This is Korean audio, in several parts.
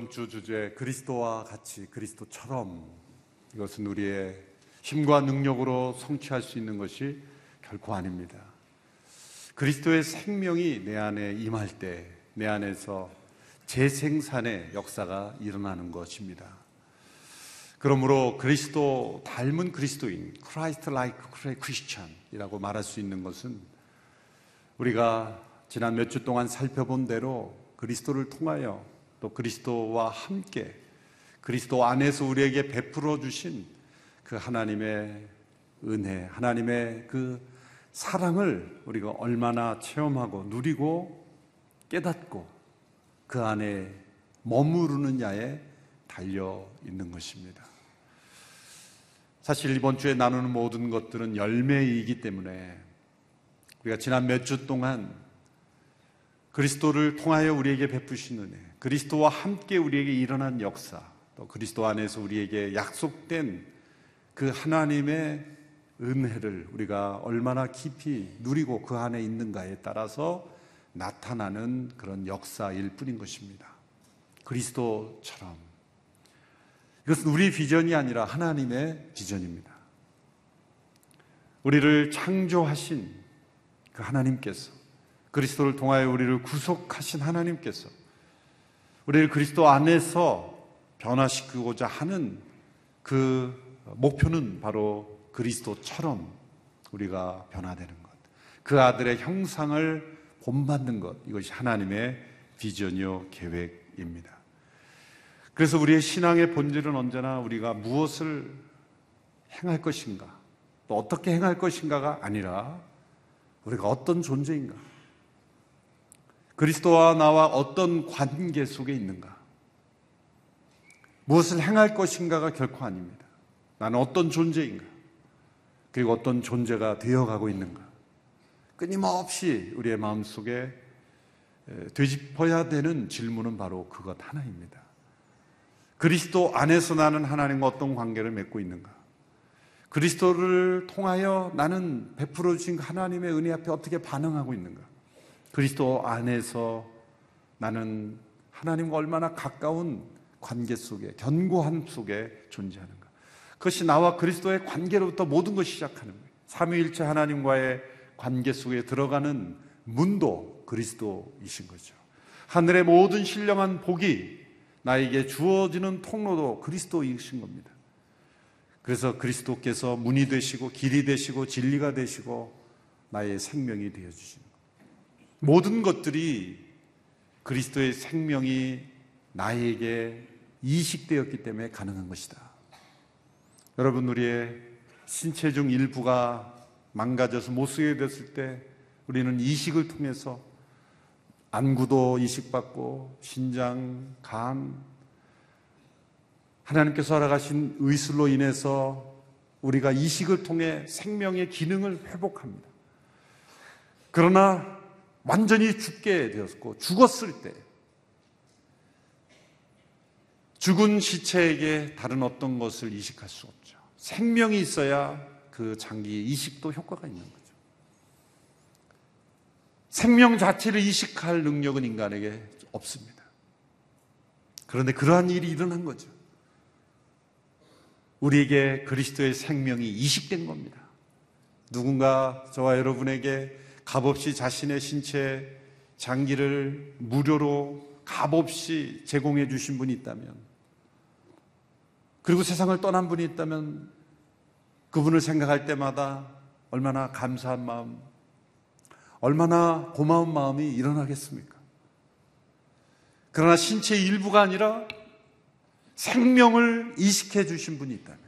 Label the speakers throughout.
Speaker 1: 이번 주 주제 그리스도와 같이 그리스도처럼 이것은 우리의 힘과 능력으로 성취할 수 있는 것이 결코 아닙니다. 그리스도의 생명이 내 안에 임할 때 내 안에서 재생산의 역사가 일어나는 것입니다. 그러므로 그리스도 닮은 그리스도인, Christ like Christian이라고 말할 수 있는 것은 우리가 지난 몇 주 동안 살펴본 대로 그리스도를 통하여 또 그리스도와 함께 그리스도 안에서 우리에게 베풀어 주신 그 하나님의 은혜, 하나님의 그 사랑을 우리가 얼마나 체험하고 누리고 깨닫고 그 안에 머무르느냐에 달려 있는 것입니다. 사실 이번 주에 나누는 모든 것들은 열매이기 때문에 우리가 지난 몇 주 동안 그리스도를 통하여 우리에게 베푸신 은혜, 그리스도와 함께 우리에게 일어난 역사, 또 그리스도 안에서 우리에게 약속된 그 하나님의 은혜를 우리가 얼마나 깊이 누리고 그 안에 있는가에 따라서 나타나는 그런 역사일 뿐인 것입니다. 그리스도처럼. 이것은 우리 비전이 아니라 하나님의 비전입니다. 우리를 창조하신 그 하나님께서 그리스도를 통하여 우리를 구속하신 하나님께서 우리를 그리스도 안에서 변화시키고자 하는 그 목표는 바로 그리스도처럼 우리가 변화되는 것. 그 아들의 형상을 본받는 것. 이것이 하나님의 비전이요 계획입니다. 그래서 우리의 신앙의 본질은 언제나 우리가 무엇을 행할 것인가, 또 어떻게 행할 것인가가 아니라 우리가 어떤 존재인가, 그리스도와 나와 어떤 관계 속에 있는가? 무엇을 행할 것인가가 결코 아닙니다. 나는 어떤 존재인가? 그리고 어떤 존재가 되어가고 있는가? 끊임없이 우리의 마음 속에 되짚어야 되는 질문은 바로 그것 하나입니다. 그리스도 안에서 나는 하나님과 어떤 관계를 맺고 있는가? 그리스도를 통하여 나는 베풀어 주신 하나님의 은혜 앞에 어떻게 반응하고 있는가? 그리스도 안에서 나는 하나님과 얼마나 가까운 관계 속에, 견고한 속에 존재하는가. 그것이 나와 그리스도의 관계로부터 모든 것이 시작하는 거예요. 삼위일체 하나님과의 관계 속에 들어가는 문도 그리스도이신 거죠. 하늘의 모든 신령한 복이 나에게 주어지는 통로도 그리스도이신 겁니다. 그래서 그리스도께서 문이 되시고 길이 되시고 진리가 되시고 나의 생명이 되어 주신 모든 것들이 그리스도의 생명이 나에게 이식되었기 때문에 가능한 것이다. 여러분, 우리의 신체 중 일부가 망가져서 못 쓰게 됐을 때 우리는 이식을 통해서 안구도 이식받고 신장, 간, 하나님께서 허락하신 의술로 인해서 우리가 이식을 통해 생명의 기능을 회복합니다. 그러나 완전히 죽게 되었고 죽었을 때 죽은 시체에게 다른 어떤 것을 이식할 수 없죠. 생명이 있어야 그 장기 이식도 효과가 있는 거죠. 생명 자체를 이식할 능력은 인간에게 없습니다. 그런데 그러한 일이 일어난 거죠. 우리에게 그리스도의 생명이 이식된 겁니다. 누군가 저와 여러분에게 값없이 자신의 신체 장기를 무료로 값없이 제공해 주신 분이 있다면 그리고 세상을 떠난 분이 있다면 그분을 생각할 때마다 얼마나 감사한 마음, 얼마나 고마운 마음이 일어나겠습니까? 그러나 신체의 일부가 아니라 생명을 이식해 주신 분이 있다면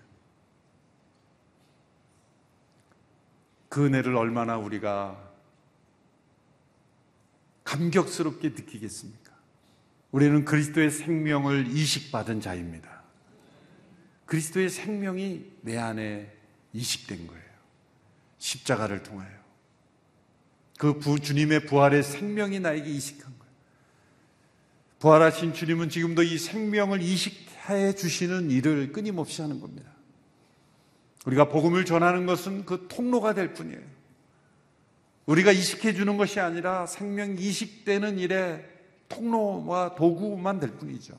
Speaker 1: 그 은혜를 얼마나 우리가 감격스럽게 느끼겠습니까? 우리는 그리스도의 생명을 이식받은 자입니다. 그리스도의 생명이 내 안에 이식된 거예요. 십자가를 통하여. 그 부, 주님의 부활의 생명이 나에게 이식한 거예요. 부활하신 주님은 지금도 이 생명을 이식해 주시는 일을 끊임없이 하는 겁니다. 우리가 복음을 전하는 것은 그 통로가 될 뿐이에요. 우리가 이식해 주는 것이 아니라 생명 이식되는 일에 통로와 도구만 될 뿐이죠.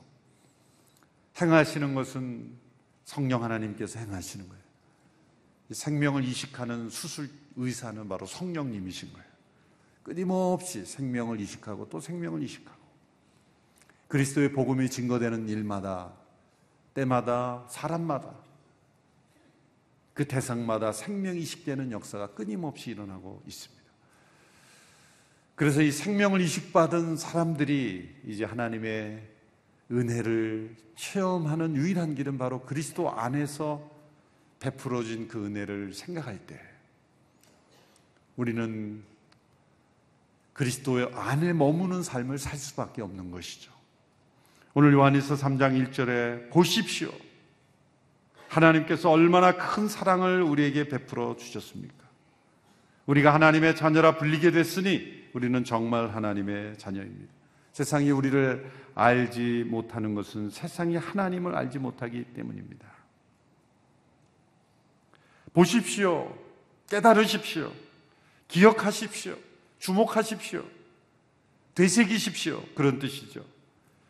Speaker 1: 행하시는 것은 성령 하나님께서 행하시는 거예요. 생명을 이식하는 수술 의사는 바로 성령님이신 거예요. 끊임없이 생명을 이식하고 또 생명을 이식하고 그리스도의 복음이 증거되는 일마다 때마다 사람마다 그 대상마다 생명 이 식되는 역사가 끊임없이 일어나고 있습니다. 그래서 이 생명을 이식받은 사람들이 이제 하나님의 은혜를 체험하는 유일한 길은 바로 그리스도 안에서 베풀어진 그 은혜를 생각할 때 우리는 그리스도 안에 머무는 삶을 살 수밖에 없는 것이죠. 오늘 요한일서 3장 1절에 보십시오. 하나님께서 얼마나 큰 사랑을 우리에게 베풀어 주셨습니까? 우리가 하나님의 자녀라 불리게 됐으니 우리는 정말 하나님의 자녀입니다. 세상이 우리를 알지 못하는 것은 세상이 하나님을 알지 못하기 때문입니다. 보십시오. 깨달으십시오. 기억하십시오. 주목하십시오. 되새기십시오. 그런 뜻이죠.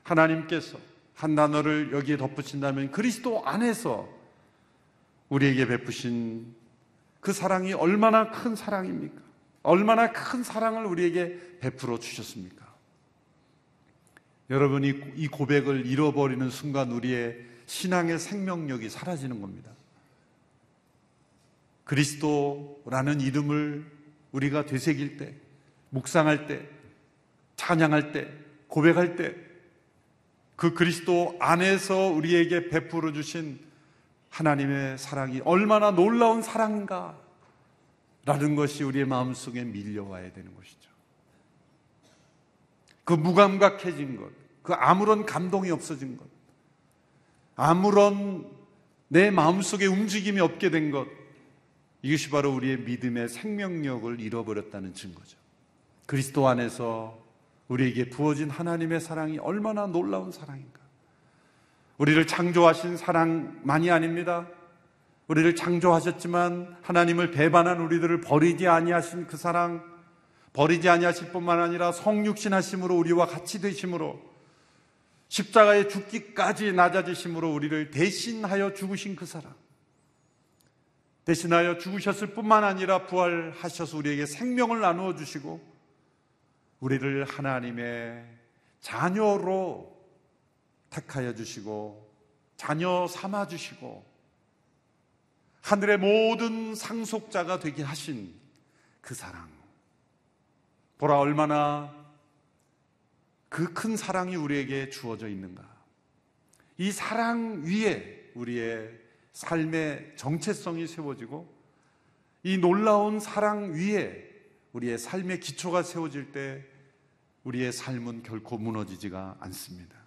Speaker 1: 하나님께서 한 단어를 여기에 덧붙인다면 그리스도 안에서 우리에게 베푸신 그 사랑이 얼마나 큰 사랑입니까? 얼마나 큰 사랑을 우리에게 베풀어 주셨습니까? 여러분이 이 고백을 잃어버리는 순간 우리의 신앙의 생명력이 사라지는 겁니다. 그리스도라는 이름을 우리가 되새길 때, 묵상할 때, 찬양할 때, 고백할 때, 그 그리스도 안에서 우리에게 베풀어 주신 하나님의 사랑이 얼마나 놀라운 사랑인가 라는 것이 우리의 마음속에 밀려와야 되는 것이죠. 그 무감각해진 것, 그 아무런 감동이 없어진 것, 아무런 내 마음속에 움직임이 없게 된 것, 이것이 바로 우리의 믿음의 생명력을 잃어버렸다는 증거죠. 그리스도 안에서 우리에게 부어진 하나님의 사랑이 얼마나 놀라운 사랑인가. 우리를 창조하신 사랑만이 아닙니다. 우리를 창조하셨지만 하나님을 배반한 우리들을 버리지 아니하신 그 사랑, 버리지 아니하실 뿐만 아니라 성육신하심으로 우리와 같이 되심으로 십자가에 죽기까지 낮아지심으로 우리를 대신하여 죽으신 그 사랑. 대신하여 죽으셨을 뿐만 아니라 부활하셔서 우리에게 생명을 나누어 주시고 우리를 하나님의 자녀로 택하여 주시고 자녀 삼아 주시고 하늘의 모든 상속자가 되게 하신 그 사랑. 보라 얼마나 그 큰 사랑이 우리에게 주어져 있는가. 이 사랑 위에 우리의 삶의 정체성이 세워지고 이 놀라운 사랑 위에 우리의 삶의 기초가 세워질 때 우리의 삶은 결코 무너지지가 않습니다.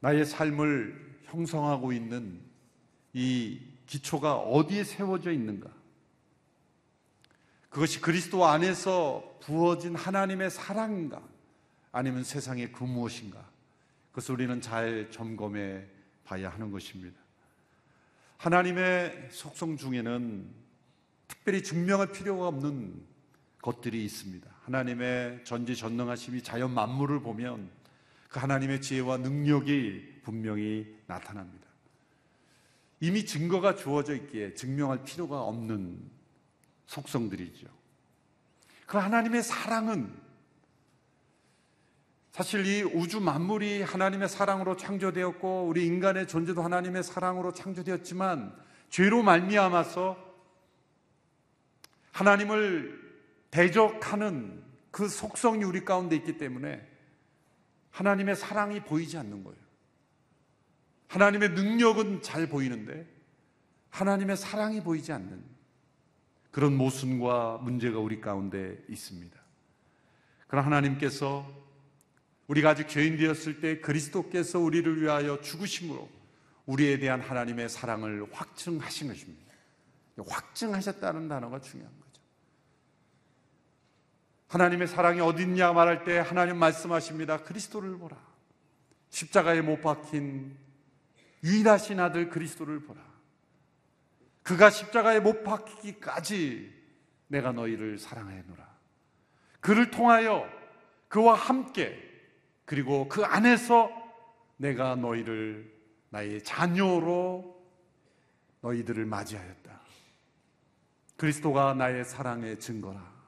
Speaker 1: 나의 삶을 형성하고 있는 이 기초가 어디에 세워져 있는가? 그것이 그리스도 안에서 부어진 하나님의 사랑인가? 아니면 세상의 그 무엇인가? 그것을 우리는 잘 점검해 봐야 하는 것입니다. 하나님의 속성 중에는 특별히 증명할 필요가 없는 것들이 있습니다. 하나님의 전지전능하심이 자연 만물을 보면 그 하나님의 지혜와 능력이 분명히 나타납니다. 이미 증거가 주어져 있기에 증명할 필요가 없는 속성들이죠. 그 하나님의 사랑은 사실 이 우주 만물이 하나님의 사랑으로 창조되었고 우리 인간의 존재도 하나님의 사랑으로 창조되었지만 죄로 말미암아서 하나님을 대적하는 그 속성이 우리 가운데 있기 때문에 하나님의 사랑이 보이지 않는 거예요. 하나님의 능력은 잘 보이는데 하나님의 사랑이 보이지 않는 그런 모순과 문제가 우리 가운데 있습니다. 그러나 하나님께서 우리가 아직 죄인 되었을 때 그리스도께서 우리를 위하여 죽으심으로 우리에 대한 하나님의 사랑을 확증하신 것입니다. 확증하셨다는 단어가 거죠. 하나님의 사랑이 어딨냐 말할 때 하나님 말씀하십니다. 그리스도를 보라. 십자가에 못 박힌 유일하신 아들 그리스도를 보라. 그가 십자가에 못 박히기까지 내가 너희를 사랑하노라. 그를 통하여 그와 함께 그리고 그 안에서 내가 너희를 나의 자녀로 너희들을 맞이하였다. 그리스도가 나의 사랑의 증거라.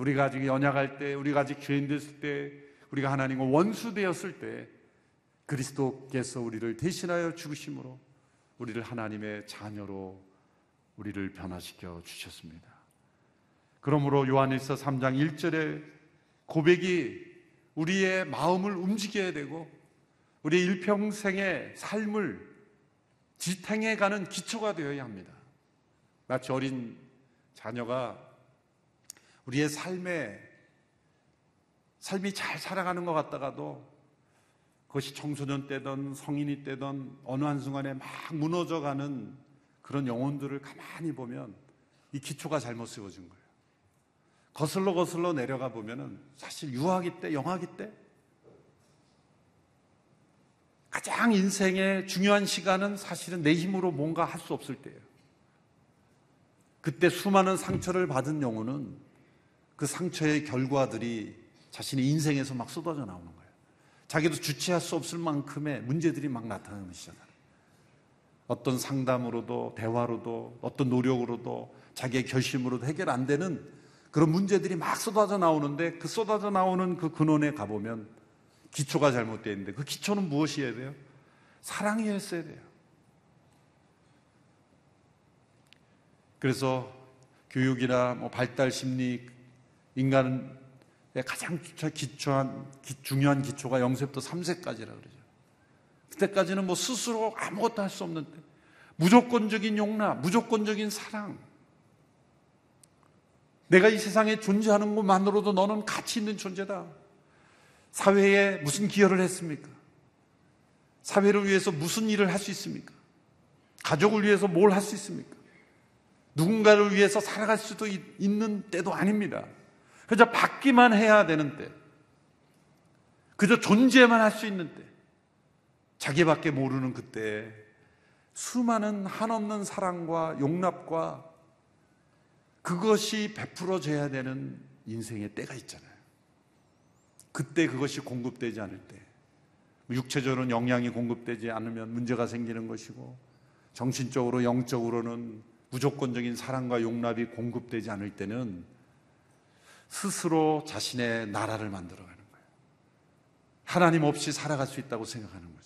Speaker 1: 우리가 아직 연약할 때, 우리가 아직 죄인 됐을 때, 우리가 하나님과 원수 되었을 때, 그리스도께서 우리를 대신하여 죽으심으로 우리를 하나님의 자녀로 우리를 변화시켜 주셨습니다. 그러므로 요한일서 3장 1절의 고백이 우리의 마음을 움직여야 되고 우리 일평생의 삶을 지탱해 가는 기초가 되어야 합니다. 마치 어린 자녀가 우리의 삶에 삶이 잘 살아가는 것 같다가도 그것이 청소년 때든 성인이 때든 어느 한순간에 막 무너져가는 그런 영혼들을 가만히 보면 이 기초가 잘못 세워진 거예요. 거슬러 거슬러 내려가 보면은 사실 유아기 때, 영아기 때 가장 인생의 중요한 시간은 사실은 내 힘으로 뭔가 할 수 없을 때예요. 그때 수많은 상처를 받은 영혼은 그 상처의 결과들이 자신의 인생에서 막 쏟아져 나오는 거예요. 자기도 주체할 수 없을 만큼의 문제들이 막 나타나기 시작하는 어떤 상담으로도 대화로도 어떤 노력으로도 자기의 결심으로도 해결 안 되는 그런 문제들이 막 쏟아져 나오는데 그 쏟아져 나오는 그 근원에 가보면 기초가 잘못되어 있는데 그 기초는 무엇이어야 돼요? 사랑이었어야 돼요. 그래서 교육이나 뭐 발달 심리, 인간의 가장 기초한, 중요한 기초가 0세부터 3세까지라 그러죠. 그때까지는 뭐 스스로 아무것도 할 수 없는 데 무조건적인 용납, 무조건적인 사랑. 내가 이 세상에 존재하는 것만으로도 너는 가치 있는 존재다. 사회에 무슨 기여를 했습니까? 사회를 위해서 무슨 일을 할 수 있습니까? 가족을 위해서 뭘 할 수 있습니까? 누군가를 위해서 살아갈 수도 있는 때도 아닙니다. 그저 받기만 해야 되는 때. 그저 존재만 할 수 있는 때. 자기밖에 모르는 그때 수많은 한없는 사랑과 용납과 그것이 베풀어져야 되는 인생의 때가 있잖아요. 그때 그것이 공급되지 않을 때, 육체적으로는 영양이 공급되지 않으면 문제가 생기는 것이고, 정신적으로, 영적으로는 무조건적인 사랑과 용납이 공급되지 않을 때는 스스로 자신의 나라를 만들어가는 거예요. 하나님 없이 살아갈 수 있다고 생각하는 거예요.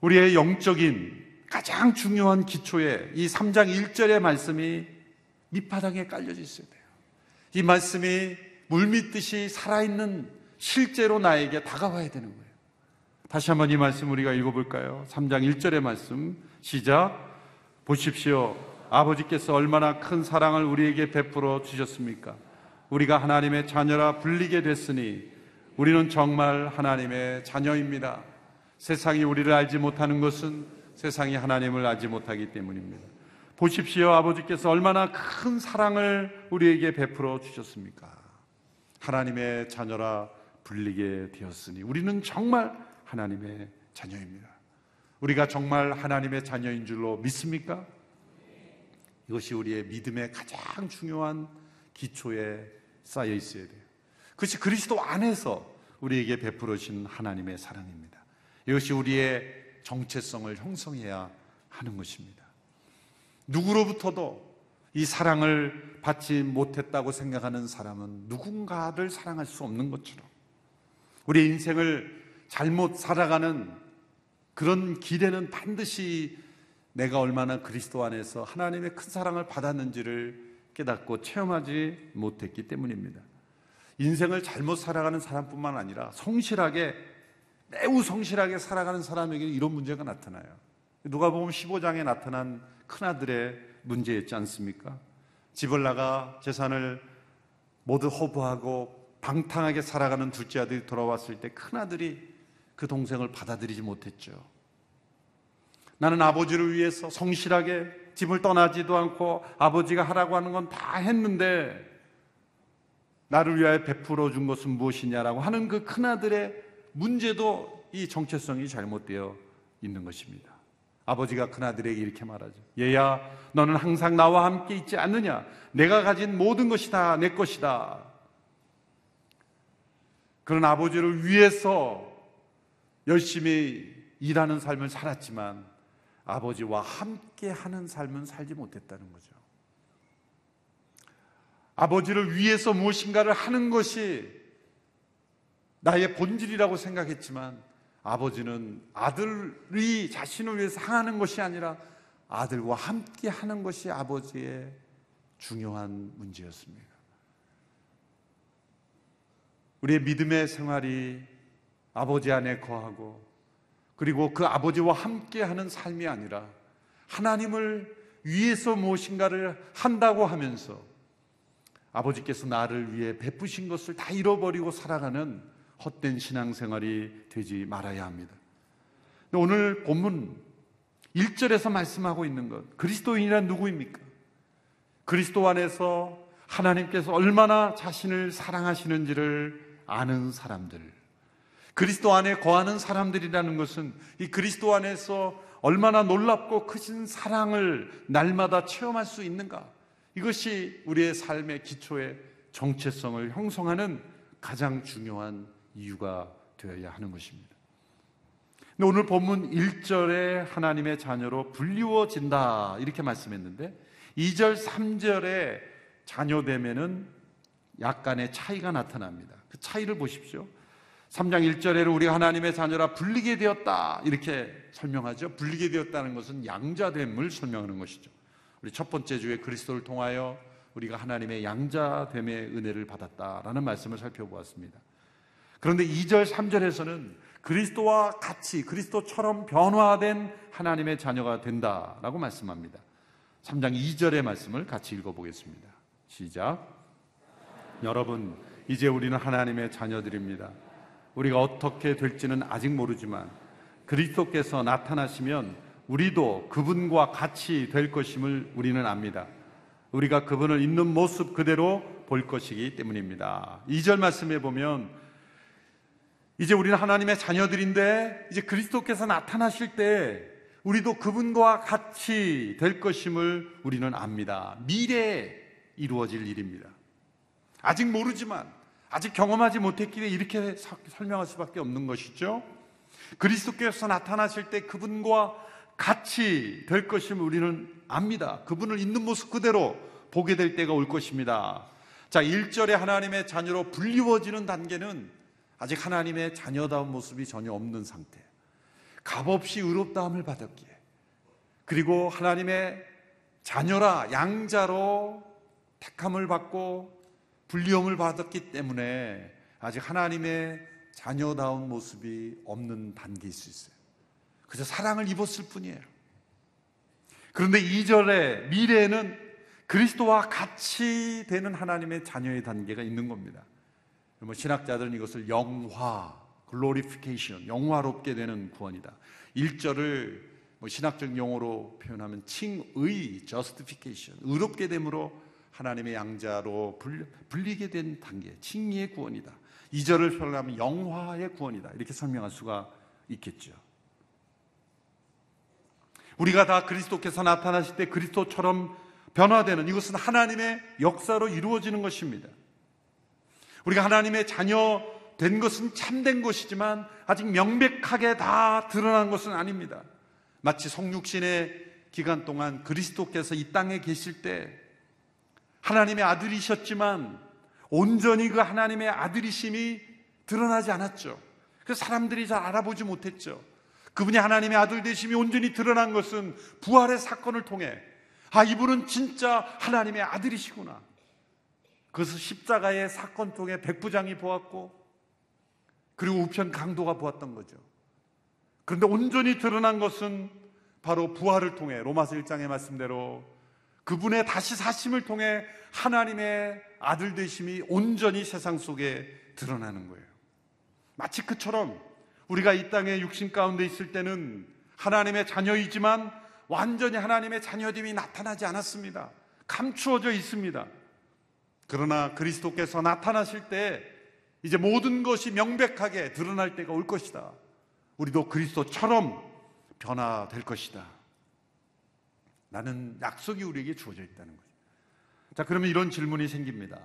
Speaker 1: 우리의 영적인 가장 중요한 기초에 이 3장 1절의 말씀이 밑바닥에 깔려져 있어야 돼요. 이 말씀이 물밑듯이 살아있는 실제로 나에게 다가와야 되는 거예요. 다시 한번 이 말씀 우리가 읽어볼까요? 3장 1절의 말씀 시작 보십시오. 아버지께서 얼마나 큰 사랑을 우리에게 베풀어 주셨습니까? 우리가 하나님의 자녀라 불리게 됐으니 우리는 정말 하나님의 자녀입니다. 세상이 우리를 알지 못하는 것은 세상이 하나님을 알지 못하기 때문입니다. 보십시오. 아버지께서 얼마나 큰 사랑을 우리에게 베풀어 주셨습니까? 하나님의 자녀라 불리게 되었으니 우리는 정말 하나님의 자녀입니다. 우리가 정말 하나님의 자녀인 줄로 믿습니까? 이것이 우리의 믿음의 가장 중요한 기초에 쌓여 있어야 돼요. 그것이 그리스도 안에서 우리에게 베풀어 진 하나님의 사랑입니다. 이것이 우리의 정체성을 형성해야 하는 것입니다. 누구로부터도 이 사랑을 받지 못했다고 생각하는 사람은 누군가를 사랑할 수 없는 것처럼 우리 인생을 잘못 살아가는 그런 길에는 반드시 내가 얼마나 그리스도 안에서 하나님의 큰 사랑을 받았는지를 깨닫고 체험하지 못했기 때문입니다. 인생을 잘못 살아가는 사람뿐만 아니라 성실하게 매우 성실하게 살아가는 사람에게 이런 문제가 나타나요. 누가 보면 15장에 나타난 큰아들의 문제였지 않습니까? 집을 나가 재산을 모두 허브하고 방탕하게 살아가는 둘째 아들이 돌아왔을 때 큰아들이 그 동생을 받아들이지 못했죠. 나는 아버지를 위해서 성실하게 집을 떠나지도 않고 아버지가 하라고 하는 건 다 했는데 나를 위하여 베풀어 준 것은 무엇이냐라고 하는 그 큰아들의 문제도 이 정체성이 잘못되어 있는 것입니다. 아버지가 큰아들에게 이렇게 말하죠. 얘야, 너는 항상 나와 함께 있지 않느냐? 내가 가진 모든 것이 다 내 것이다. 그런 아버지를 위해서 열심히 일하는 삶을 살았지만 아버지와 함께 하는 삶은 살지 못했다는 거죠. 아버지를 위해서 무엇인가를 하는 것이 나의 본질이라고 생각했지만 아버지는 아들이 자신을 위해서 하는 것이 아니라 아들과 함께 하는 것이 아버지의 중요한 문제였습니다. 우리의 믿음의 생활이 아버지 안에 거하고 그리고 그 아버지와 함께 하는 삶이 아니라 하나님을 위해서 무엇인가를 한다고 하면서 아버지께서 나를 위해 베푸신 것을 다 잃어버리고 살아가는 헛된 신앙생활이 되지 말아야 합니다. 오늘 본문 1절에서 말씀하고 있는 것, 그리스도인이란 누구입니까? 그리스도 안에서 하나님께서 얼마나 자신을 사랑하시는지를 아는 사람들. 그리스도 안에 거하는 사람들이라는 것은 이 그리스도 안에서 얼마나 놀랍고 크신 사랑을 날마다 체험할 수 있는가? 이것이 우리의 삶의 기초의 정체성을 형성하는 가장 중요한 이유가 되어야 하는 것입니다. 근데 오늘 본문 1절에 하나님의 자녀로 불리워진다 이렇게 말씀했는데 2절, 3절에 자녀되면은 약간의 차이가 나타납니다. 그 차이를 보십시오. 3장 1절에는 우리가 하나님의 자녀라 불리게 되었다 이렇게 설명하죠. 불리게 되었다는 것은 양자됨을 설명하는 것이죠. 우리 첫 번째 주에 그리스도를 통하여 우리가 하나님의 양자됨의 은혜를 받았다라는 말씀을 살펴보았습니다. 그런데 2절, 3절에서는 그리스도와 같이 그리스도처럼 변화된 하나님의 자녀가 된다라고 말씀합니다. 3장 2절의 말씀을 같이 읽어보겠습니다. 시작. 여러분, 이제 우리는 하나님의 자녀들입니다. 우리가 어떻게 될지는 아직 모르지만 그리스도께서 나타나시면 우리도 그분과 같이 될 것임을 우리는 압니다. 우리가 그분을 있는 모습 그대로 볼 것이기 때문입니다. 2절 말씀에 보면 이제 우리는 하나님의 자녀들인데 이제 그리스도께서 나타나실 때 우리도 그분과 같이 될 것임을 우리는 압니다. 미래에 이루어질 일입니다. 아직 모르지만 아직 경험하지 못했기에 이렇게 설명할 수밖에 없는 것이죠. 그리스도께서 나타나실 때 그분과 같이 될 것임을 우리는 압니다. 그분을 있는 모습 그대로 보게 될 때가 올 것입니다. 자, 1절에 하나님의 자녀로 불리워지는 단계는 아직 하나님의 자녀다운 모습이 전혀 없는 상태. 값없이 의롭다함을 받았기에. 그리고 하나님의 자녀라 양자로 택함을 받고 불리움을 받았기 때문에 아직 하나님의 자녀다운 모습이 없는 단계일 수 있어요. 그저 사랑을 입었을 뿐이에요. 그런데 2절에 미래에는 그리스도와 같이 되는 하나님의 자녀의 단계가 있는 겁니다. 뭐 신학자들은 이것을 영화, 글로리피케이션, 영화롭게 되는 구원이다. 1절을 뭐 신학적 용어로 표현하면 칭의, justification, 의롭게 됨으로 하나님의 양자로 불리게 된 단계, 칭의의 구원이다. 2절을 표현하면 영화의 구원이다. 이렇게 설명할 수가 있겠죠. 우리가 다 그리스도께서 나타나실 때 그리스도처럼 변화되는 이것은 하나님의 역사로 이루어지는 것입니다. 우리가 하나님의 자녀 된 것은 참된 것이지만 아직 명백하게 다 드러난 것은 아닙니다. 마치 성육신의 기간 동안 그리스도께서 이 땅에 계실 때 하나님의 아들이셨지만 온전히 그 하나님의 아들이심이 드러나지 않았죠. 그래서 사람들이 잘 알아보지 못했죠. 그분이 하나님의 아들 되심이 온전히 드러난 것은 부활의 사건을 통해 아, 이분은 진짜 하나님의 아들이시구나. 그것을 십자가의 사건 통해 백부장이 보았고 그리고 우편 강도가 보았던 거죠. 그런데 온전히 드러난 것은 바로 부활을 통해 로마서 1장의 말씀대로 그분의 다시 사심을 통해 하나님의 아들 되심이 온전히 세상 속에 드러나는 거예요. 마치 그처럼 우리가 이 땅에 육신 가운데 있을 때는 하나님의 자녀이지만 완전히 하나님의 자녀됨이 나타나지 않았습니다. 감추어져 있습니다. 그러나 그리스도께서 나타나실 때 이제 모든 것이 명백하게 드러날 때가 올 것이다. 우리도 그리스도처럼 변화될 것이다. 라는 약속이 우리에게 주어져 있다는 거죠. 자, 그러면 이런 질문이 생깁니다.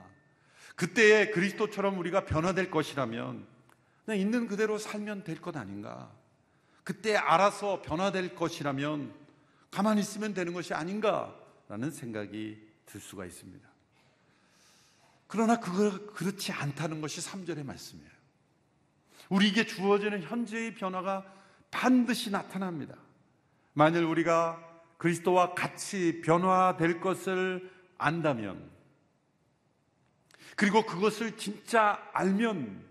Speaker 1: 그때에 그리스도처럼 우리가 변화될 것이라면 그냥 있는 그대로 살면 될 것 아닌가? 그때 알아서 변화될 것이라면 가만히 있으면 되는 것이 아닌가라는 생각이 들 수가 있습니다. 그러나 그거 그렇지 않다는 것이 3절의 말씀이에요. 우리에게 주어지는 현재의 변화가 반드시 나타납니다. 만일 우리가 그리스도와 같이 변화될 것을 안다면 그리고 그것을 진짜 알면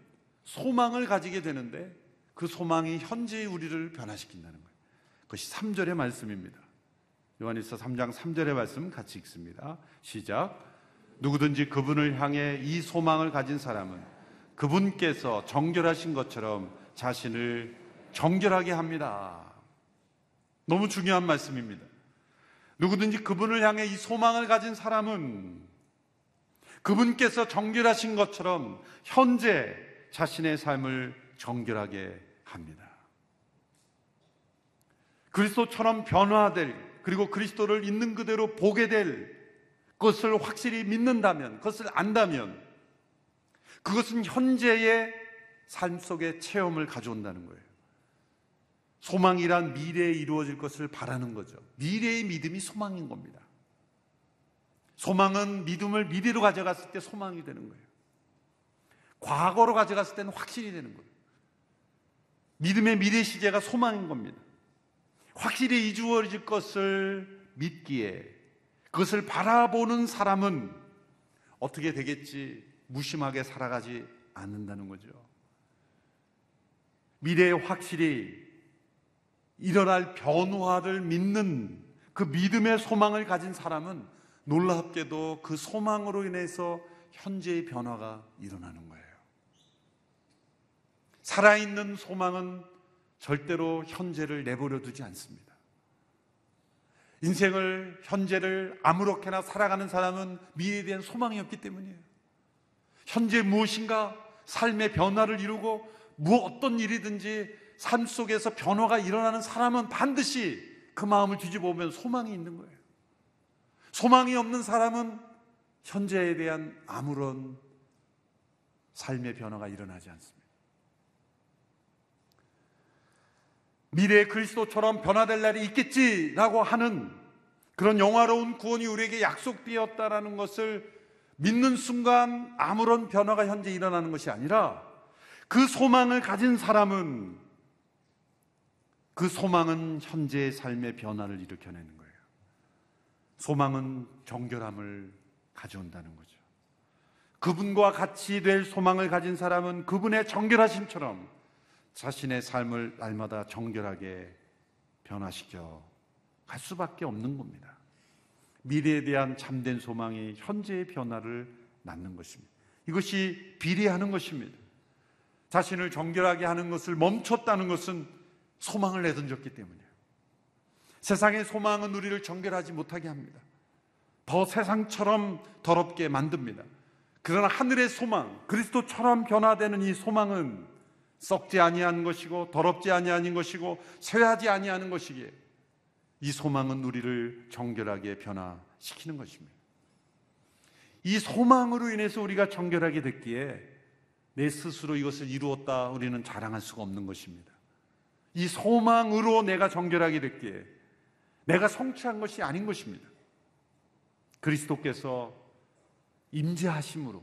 Speaker 1: 소망을 가지게 되는데 그 소망이 현재의 우리를 변화시킨다는 거예요. 그것이 3절의 말씀입니다. 요한일서 3장 3절의 말씀 같이 읽습니다. 시작. 누구든지 그분을 향해 이 소망을 가진 사람은 그분께서 정결하신 것처럼 자신을 정결하게 합니다. 너무 중요한 말씀입니다. 누구든지 그분을 향해 이 소망을 가진 사람은 그분께서 정결하신 것처럼 현재 자신의 삶을 정결하게 합니다. 그리스도처럼 변화될 그리고 그리스도를 있는 그대로 보게 될 것을 확실히 믿는다면, 그것을 안다면, 그것은 현재의 삶 속에 체험을 가져온다는 거예요. 소망이란 미래에 이루어질 것을 바라는 거죠. 미래의 믿음이 소망인 겁니다. 소망은 믿음을 미래로 가져갔을 때 소망이 되는 거예요. 과거로 가져갔을 때는 확실히 되는 거예요. 믿음의 미래 시제가 소망인 겁니다. 확실히 이루어질 것을 믿기에 그것을 바라보는 사람은 어떻게 되겠지 무심하게 살아가지 않는다는 거죠. 미래에 확실히 일어날 변화를 믿는 그 믿음의 소망을 가진 사람은 놀랍게도 그 소망으로 인해서 현재의 변화가 일어나는 거예요. 살아있는 소망은 절대로 현재를 내버려 두지 않습니다. 인생을, 현재를 아무렇게나 살아가는 사람은 미래에 대한 소망이 없기 때문이에요. 현재 무엇인가 삶의 변화를 이루고 무 어떤 일이든지 삶 속에서 변화가 일어나는 사람은 반드시 그 마음을 뒤집어보면 소망이 있는 거예요. 소망이 없는 사람은 현재에 대한 아무런 삶의 변화가 일어나지 않습니다. 미래의 그리스도처럼 변화될 날이 있겠지라고 하는 그런 영화로운 구원이 우리에게 약속되었다라는 것을 믿는 순간 아무런 변화가 현재 일어나는 것이 아니라 그 소망을 가진 사람은 그 소망은 현재의 삶의 변화를 일으켜내는 거예요. 소망은 정결함을 가져온다는 거죠. 그분과 같이 될 소망을 가진 사람은 그분의 정결하심처럼 자신의 삶을 날마다 정결하게 변화시켜 갈 수밖에 없는 겁니다. 미래에 대한 참된 소망이 현재의 변화를 낳는 것입니다. 이것이 비례하는 것입니다. 자신을 정결하게 하는 것을 멈췄다는 것은 소망을 내던졌기 때문이에요. 세상의 소망은 우리를 정결하지 못하게 합니다. 더 세상처럼 더럽게 만듭니다. 그러나 하늘의 소망, 그리스도처럼 변화되는 이 소망은 썩지 아니한 것이고 더럽지 아니한 것이고 쇠하지 아니하는 것이기에 이 소망은 우리를 정결하게 변화시키는 것입니다. 이 소망으로 인해서 우리가 정결하게 됐기에 내 스스로 이것을 이루었다 우리는 자랑할 수가 없는 것입니다. 이 소망으로 내가 정결하게 됐기에 내가 성취한 것이 아닌 것입니다. 그리스도께서 임재하심으로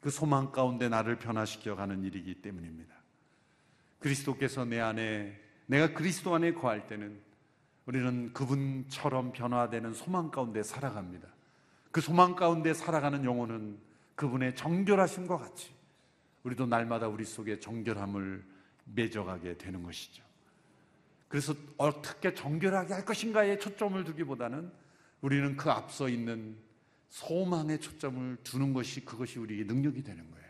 Speaker 1: 그 소망 가운데 나를 변화시켜 가는 일이기 때문입니다. 그리스도께서 내 안에 내가 그리스도 안에 거할 때는 우리는 그분처럼 변화되는 소망 가운데 살아갑니다. 그 소망 가운데 살아가는 영혼은 그분의 정결하심과 같이 우리도 날마다 우리 속에 정결함을 맺어가게 되는 것이죠. 그래서 어떻게 정결하게 할 것인가에 초점을 두기보다는 우리는 그 앞서 있는 소망에 초점을 두는 것이 그것이 우리의 능력이 되는 거예요.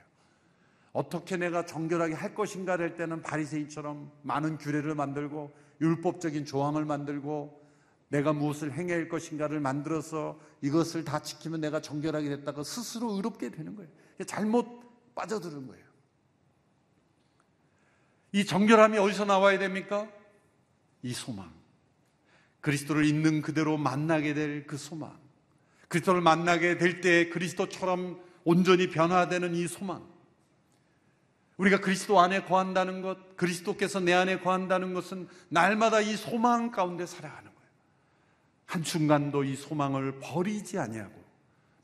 Speaker 1: 어떻게 내가 정결하게 할 것인가를 할 때는 바리새인처럼 많은 규례를 만들고 율법적인 조항을 만들고 내가 무엇을 행해야 할 것인가를 만들어서 이것을 다 지키면 내가 정결하게 됐다고 스스로 의롭게 되는 거예요. 잘못 빠져드는 거예요. 이 정결함이 어디서 나와야 됩니까? 이 소망. 그리스도를 있는 그대로 만나게 될 그 소망. 그리스도를 만나게 될 때 그리스도처럼 온전히 변화되는 이 소망. 우리가 그리스도 안에 거한다는 것, 그리스도께서 내 안에 거한다는 것은 날마다 이 소망 가운데 살아가는 거예요. 한순간도 이 소망을 버리지 아니하고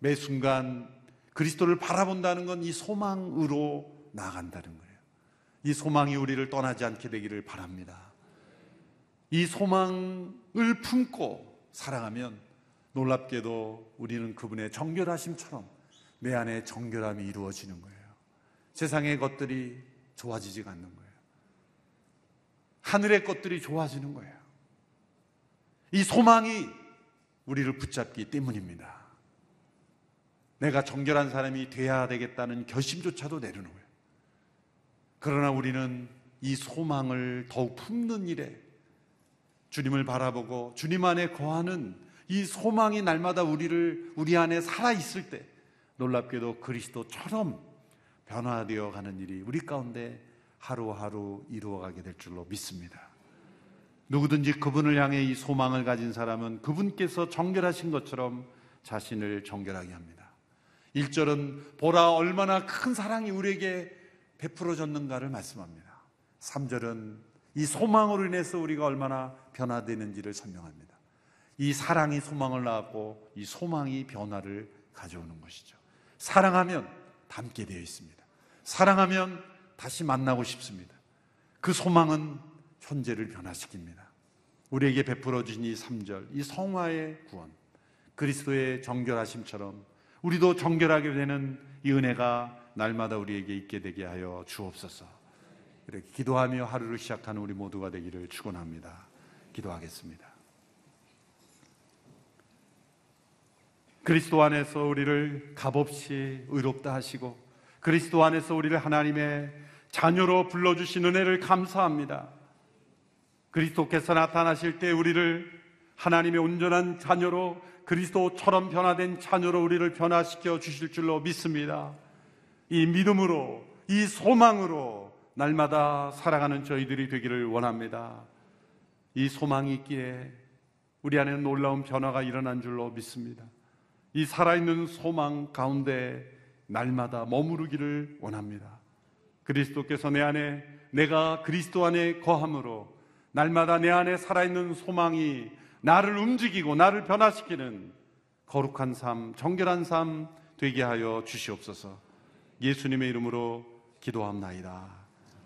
Speaker 1: 매 순간 그리스도를 바라본다는 건 이 소망으로 나아간다는 거예요. 이 소망이 우리를 떠나지 않게 되기를 바랍니다. 이 소망을 품고 살아가면 놀랍게도 우리는 그분의 정결하심처럼 내 안에 정결함이 이루어지는 거예요. 세상의 것들이 좋아지지가 않는 거예요. 하늘의 것들이 좋아지는 거예요. 이 소망이 우리를 붙잡기 때문입니다. 내가 정결한 사람이 돼야 되겠다는 결심조차도 내리는 거예요. 그러나 우리는 이 소망을 더욱 품는 일에 주님을 바라보고 주님 안에 거하는 이 소망이 날마다 우리를 우리 안에 살아 있을 때 놀랍게도 그리스도처럼 변화되어 가는 일이 우리 가운데 하루하루 이루어 가게 될 줄로 믿습니다. 누구든지 그분을 향해 이 소망을 가진 사람은 그분께서 정결하신 것처럼 자신을 정결하게 합니다. 1절은 보라 얼마나 큰 사랑이 우리에게 베풀어졌는가를 말씀합니다. 3절은 이 소망으로 인해서 우리가 얼마나 변화되는지를 설명합니다. 이 사랑이 소망을 낳았고 이 소망이 변화를 가져오는 것이죠. 사랑하면 닮게 되어 있습니다. 사랑하면 다시 만나고 싶습니다. 그 소망은 현재를 변화시킵니다. 우리에게 베풀어 주신 이 3절, 이 성화의 구원, 그리스도의 정결하심처럼 우리도 정결하게 되는 이 은혜가 날마다 우리에게 있게 되게 하여 주옵소서. 이렇게 기도하며 하루를 시작하는 우리 모두가 되기를 축원합니다. 기도하겠습니다. 그리스도 안에서 우리를 값없이 의롭다 하시고 그리스도 안에서 우리를 하나님의 자녀로 불러주신 은혜를 감사합니다. 그리스도께서 나타나실 때 우리를 하나님의 온전한 자녀로 그리스도처럼 변화된 자녀로 우리를 변화시켜 주실 줄로 믿습니다. 이 믿음으로, 이 소망으로 날마다 살아가는 저희들이 되기를 원합니다. 이 소망이 있기에 우리 안에는 놀라운 변화가 일어난 줄로 믿습니다. 이 살아있는 소망 가운데 날마다 머무르기를 원합니다. 그리스도께서 내 안에 내가 그리스도 안에 거함으로 날마다 내 안에 살아있는 소망이 나를 움직이고 나를 변화시키는 거룩한 삶, 정결한 삶 되게 하여 주시옵소서. 예수님의 이름으로 기도합나이다.